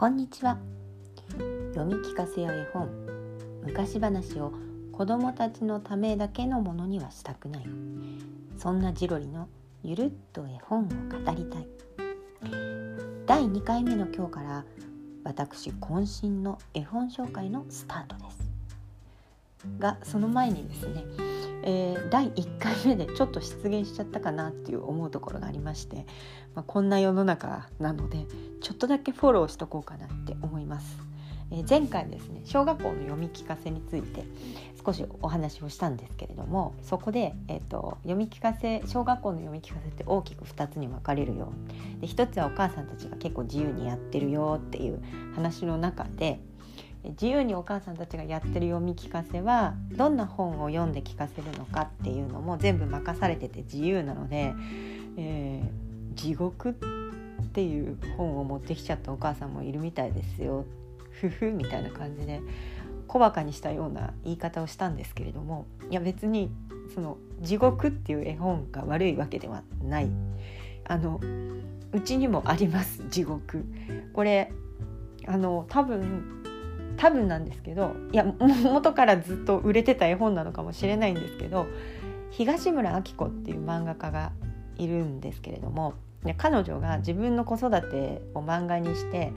こんにちは。読み聞かせや絵本昔話を子供たちのためだけのものにはしたくない。そんなジロリのゆるっと絵本を語りたい。第2回目の今日から私渾身の絵本紹介のスタートです。がその前にですねえー、第1回目でちょっと失言しちゃったかなっていう思うところがありまして、まあ、こんな世の中なのでちょっとだけフォローしとこうかなって思います。え、前回ですね小学校の読み聞かせについて少しお話をしたんですけれどもそこで、えーと、読み聞かせ小学校の読み聞かせって大きく2つに分かれるよで1つはお母さんたちが結構自由にやってるよっていう話の中で自由にお母さんたちがやってる読み聞かせはどんな本を読んで聞かせるのかっていうのも全部任されてて自由なので「えー、地獄」っていう本を持ってきちゃったお母さんもいるみたいですよ。ふふみたいな感じで小バカにしたような言い方をしたんですけれどもいや別にその「地獄」っていう絵本が悪いわけではない。あのうちにもあります地獄これあの多分多分なんですけどいや 元からずっと売れてた絵本なのかもしれないんですけど東村明子っていう漫画家がいるんですけれども彼女が自分の子育てを漫画にして、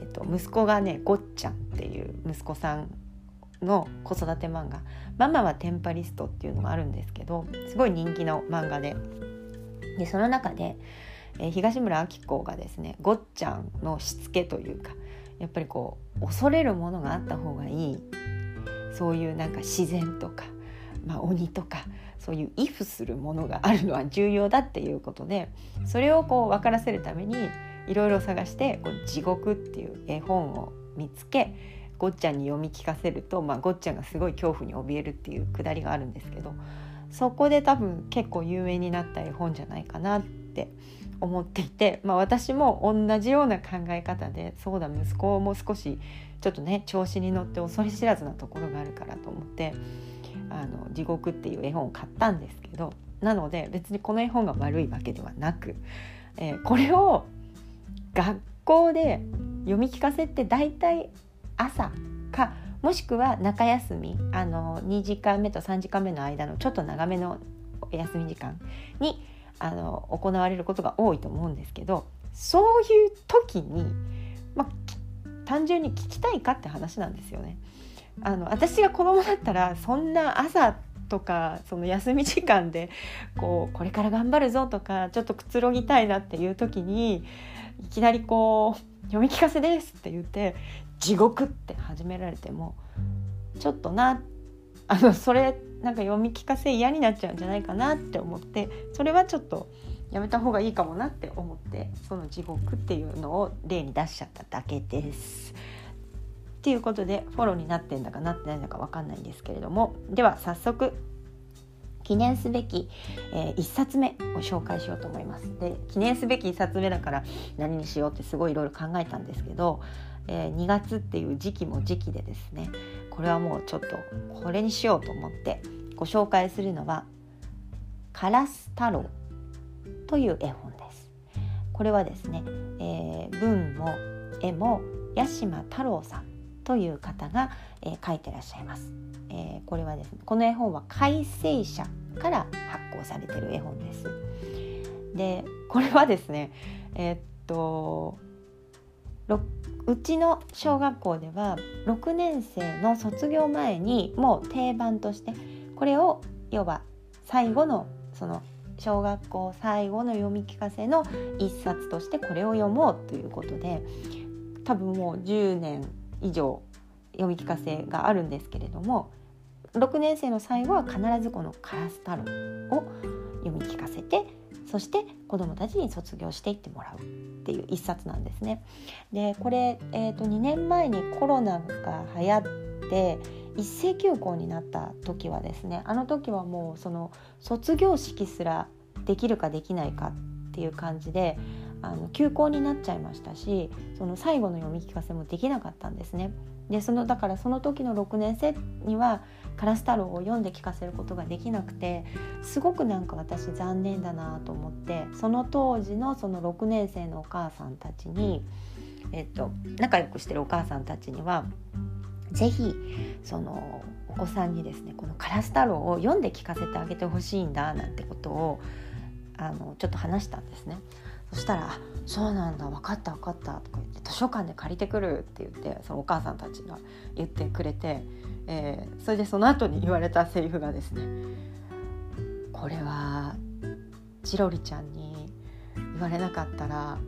えっと、息子がねごっちゃんっていう息子さんの子育て漫画「ママはテンパリスト」っていうのがあるんですけどすごい人気の漫画で。でその中で、えー、東村明子がですねごっちゃんのしつけというかやっぱりこう恐れるものがあった方がいい。そういうなんか自然とか、まあ、鬼とかそういう畏怖するものがあるのは 重要だっていうことでそれをこう分からせるためにいろいろ探してこう「地獄」っていう絵本を見つけごっちゃんに読み聞かせると、まあ、ごっちゃんがすごい恐怖に怯えるっていうくだりがあるんですけどそこで多分結構有名になった絵本じゃないかなって思っていて、まあ、私も同じような考え方でそうだ息子も少しちょっとね調子に乗って恐れ知らずなところがあるからと思って「あの地獄」っていう絵本を買ったんですけどなので別にこの絵本が悪いわけではなく、えー、これを学校で読み聞かせって大体朝かもしくは中休みあの2時間目と3時間目の間のちょっと長めのお休み時間にあの行われることが多いと思うんですけどそういう時に、まあ、単純に聞きたいかって話なんですよね。あの私が子供だったらそんな朝とかその休み時間でこうこれから頑張るぞとかちょっとくつろぎたいなっていう時にいきなりこう「読み聞かせです」って言って「地獄」って始められてもちょっとなってあのそれなんか読み聞かせ嫌になっちゃうんじゃないかなって思ってそれはちょっとやめた方がいいかもなって思ってその地獄っていうのを例に出しちゃっただけです。っていうことでフォローになってんだかなってないのか分かんないんですけれどもでは早速記念すべき、えー、1冊目を紹介しようと思います。で記念すべき1冊目だから何にしようってすごいいろいろ考えたんですけど、えー、2月っていう時期も時期でですねこれはもうちょっとこれにしようと思ってご紹介するのは「カラス太郎」という絵本です。これはですね、えー、文も絵も八島太郎さんという方が、えー、書いてらっしゃいます。えー、これはですねこの絵本は改正社から発行されてる絵本です。でこれはですねえー、っとうちの小学校では6年生の卒業前にもう定番としてこれを要は最後のその小学校最後の読み聞かせの一冊としてこれを読もうということで多分もう10年以上読み聞かせがあるんですけれども6年生の最後は必ずこの「カラス太郎」を読み聞かせてそして子どもたちに卒業していってもらうっていう一冊なんですね。でこれ、えーと、2年前にコロナが流行って一斉休校になった時はですねあの時はもうその卒業式すらできるかできないかっていう感じであの休校になっちゃいましたしその最後の読み聞かせもできなかったんですね。でそのだからその時の6年生には「カラス太郎」を読んで聞かせることができなくてすごくなんか私残念だなと思ってその当時のその6年生のお母さんたちに、えーと、仲良くしてるお母さんたちには是非そのお子さんにですねこの「カラス太郎」を読んで聞かせてあげてほしいんだなんてことをあのちょっと話したんですね。そしたら「そうなんだ分かった分かった」とか言って「図書館で借りてくる」って言ってそのお母さんたちが言ってくれて、えー、それでその後に言われたセリフがですね「これはチロリちゃんに言われなかったら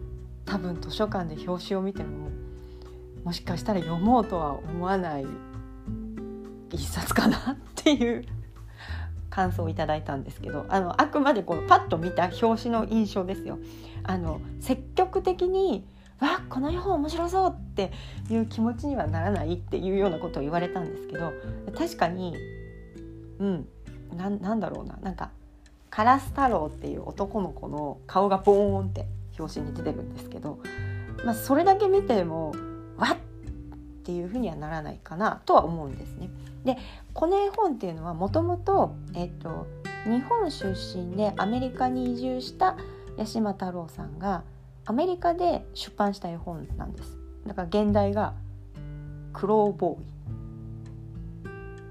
多分図書館で表紙を見てももしかしたら読もうとは思わない一冊かなっていう感想をいただいたんですけどあのあくまでこうパッと見た表紙の印象ですよ。あの積極的にわこの絵本面白そうっていう気持ちにはならないっていうようなことを言われたんですけど確かにうんなんだろうななんかカラス太郎っていう男の子の顔がボーンって表紙に出てるんですけど、まあ、それだけ見てもわっっていうふうにはならないかなとは思うんですね。でこの絵本っていうのはもともと日本出身でアメリカに移住した八島太郎さんがアメリカで出版した絵本なんです。だから現代が「クローボーイ」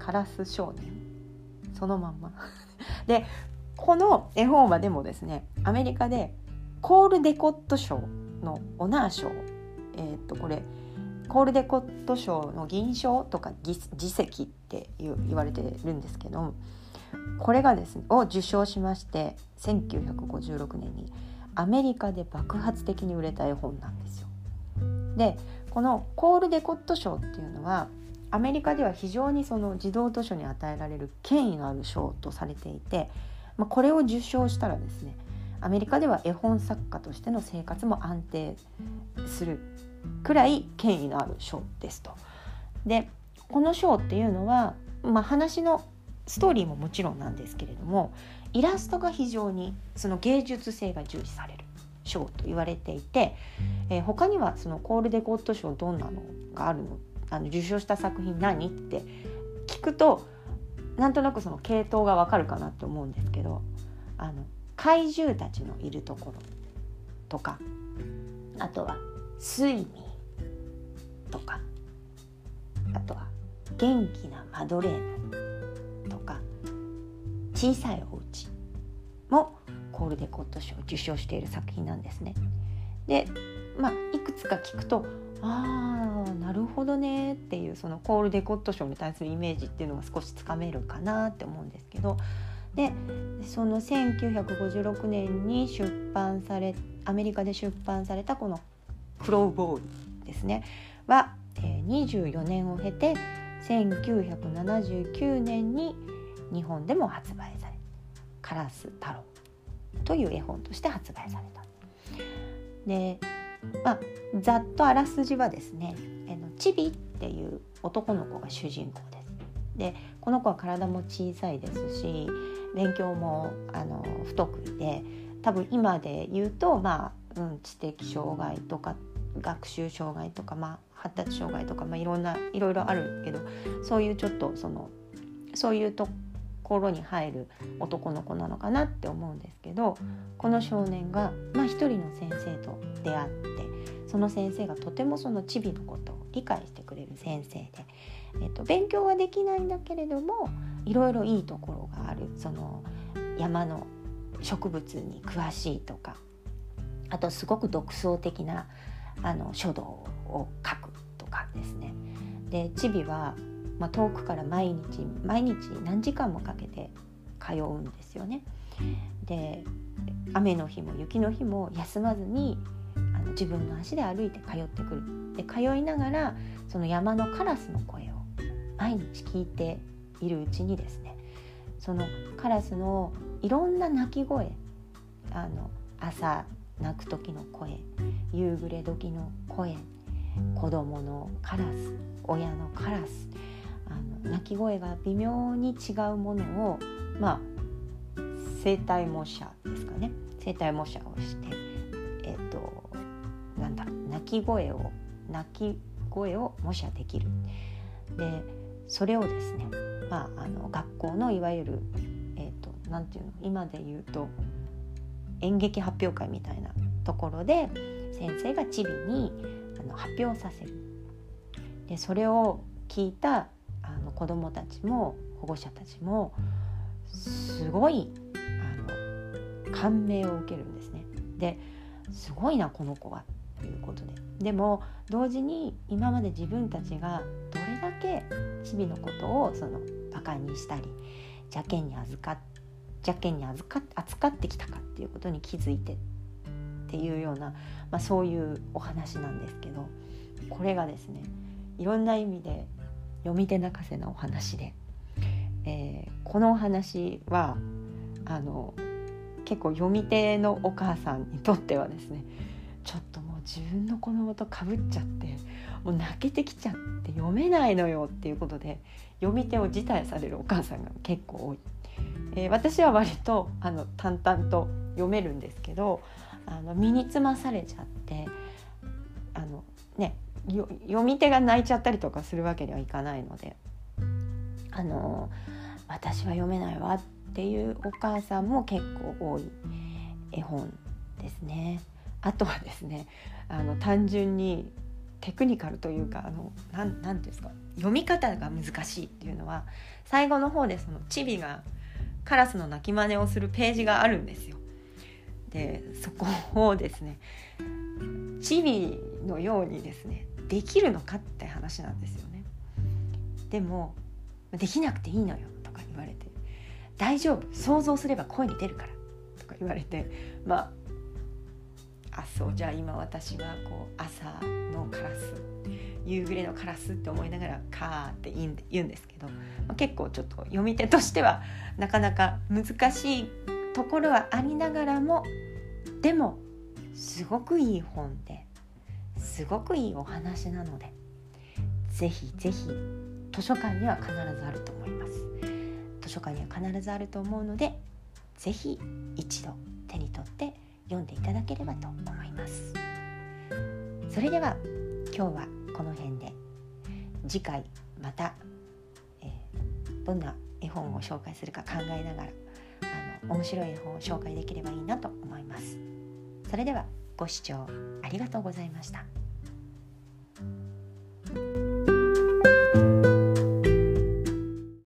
「カラス少年」そのまんま。でこの絵本はでもですねアメリカでコール・デコット賞のオナー賞えー、っとこれコール・デコット賞の銀賞とか次席って言われてるんですけどこれがですねを受賞しまして1956年にアメリカで爆発的に売れた絵本なんですよ。でこのコール・デコット賞っていうのはアメリカでは非常にその児童図書に与えられる権威のある賞とされていて、まあ、これを受賞したらですねアメリカでは絵本作家としての生活も安定するくらい権威のある賞ですと。でこの賞っていうのは、まあ、話のストーリーももちろんなんですけれどもイラストが非常にその芸術性が重視される賞と言われていて、えー、他にはそのコール・デ・ゴッド賞どんなのがあるの？あの受賞した作品何？って聞くとなんとなくその系統がわかるかなって思うんですけどあの怪獣たちのいるところとかあとは睡眠とかあとは元気なマドレーヌとか小さいお家もコールデコット賞を受賞している作品なんですね。でまあいくつか聞くとああなるほどねっていうそのコールデコット賞に対するイメージっていうのが少しつかめるかなって思うんですけどでその1956年に出版されアメリカで出版されたこの「クロウボーイ」ですねは、えー、24年を経て1979年に日本でも発売され「カラス太郎」という絵本として発売された。でまあざっとあらすじはですねチビっていう男の子が主人公です。でこの子は体も小さいですし勉強もあの不得意で多分今で言うと、まあうん、知的障害とかっ学習障害とか、まあ、発達障害とか、まあ、いろんないろいろあるけどそういうちょっとそのそういうところに入る男の子なのかなって思うんですけどこの少年が、まあ、一人の先生と出会ってその先生がとてもそのチビのことを理解してくれる先生で、えっと、勉強はできないんだけれどもいろいろいいところがある。その山の植物に詳しいとかあとすごく独創的なあの書道を書くとかですね。でチビは、まあ、遠くから毎日毎日何時間もかけて通うんですよね。で雨の日も雪の日も休まずにあの自分の足で歩いて通ってくるで通いながらその山のカラスの声を毎日聞いているうちにですねそのカラスのいろんな鳴き声あの朝鳴く時の声夕暮れ時の声子供のカラス親のカラスあの鳴き声が微妙に違うものをまあ声帯模写ですかね声帯模写をしてえっ、となんだろう鳴き声を鳴き声を模写できる。でそれをですねまあ、あの学校のいわゆるえーと、なんていうの今で言うと演劇発表会みたいなところで先生がチビにあの発表させるでそれを聞いたあの子どもたちも保護者たちもすごいあの感銘を受けるんですね。ですごいなこの子はということででも同時に今まで自分たちがどれだけチビのことをそのバカにしたり邪険に預か邪険に預か扱ってきたかっていうことに気づいてっていうような、まあ、そういうお話なんですけどこれがですねいろんな意味で読み手泣かせなお話で、えー、このお話はあの結構読み手のお母さんにとってはですねちょっともう自分の子供とかぶっちゃってもう泣けてきちゃって読めないのよっていうことで読み手を辞退されるお母さんが結構多い。えー、私は割とあの淡々と読めるんですけどあの身につまされちゃってあの、ね、読み手が泣いちゃったりとかするわけにはいかないのであの私は読めないわっていうお母さんも結構多い絵本ですね。あとはですねあの単純にテクニカルというかあのなんなんですか読み方が難しいっていうのは最後の方でそのチビがカラスの鳴き真似をするページがあるんですよ。でそこをですねチビのようにですねできるのかって話なんですよね。でもできなくていいのよとか言われて大丈夫想像すれば声に出るからとか言われてまああそうじゃあ今私はこう朝のカラス夕暮れのカラスって思いながら「カー」って言うんですけど、まあ、結構ちょっと読み手としてはなかなか難しいところはありながらもでもすごくいい本ですごくいいお話なのでぜひぜひ図書館には必ずあると思います。図書館には必ずあると思うのでぜひ一度手に取って読んでいただければと思います。それでは今日はこの辺で。次回また、えー、どんな絵本を紹介するか考えながらあの面白い絵本を紹介できればいいなと思います。それではご視聴ありがとうございました。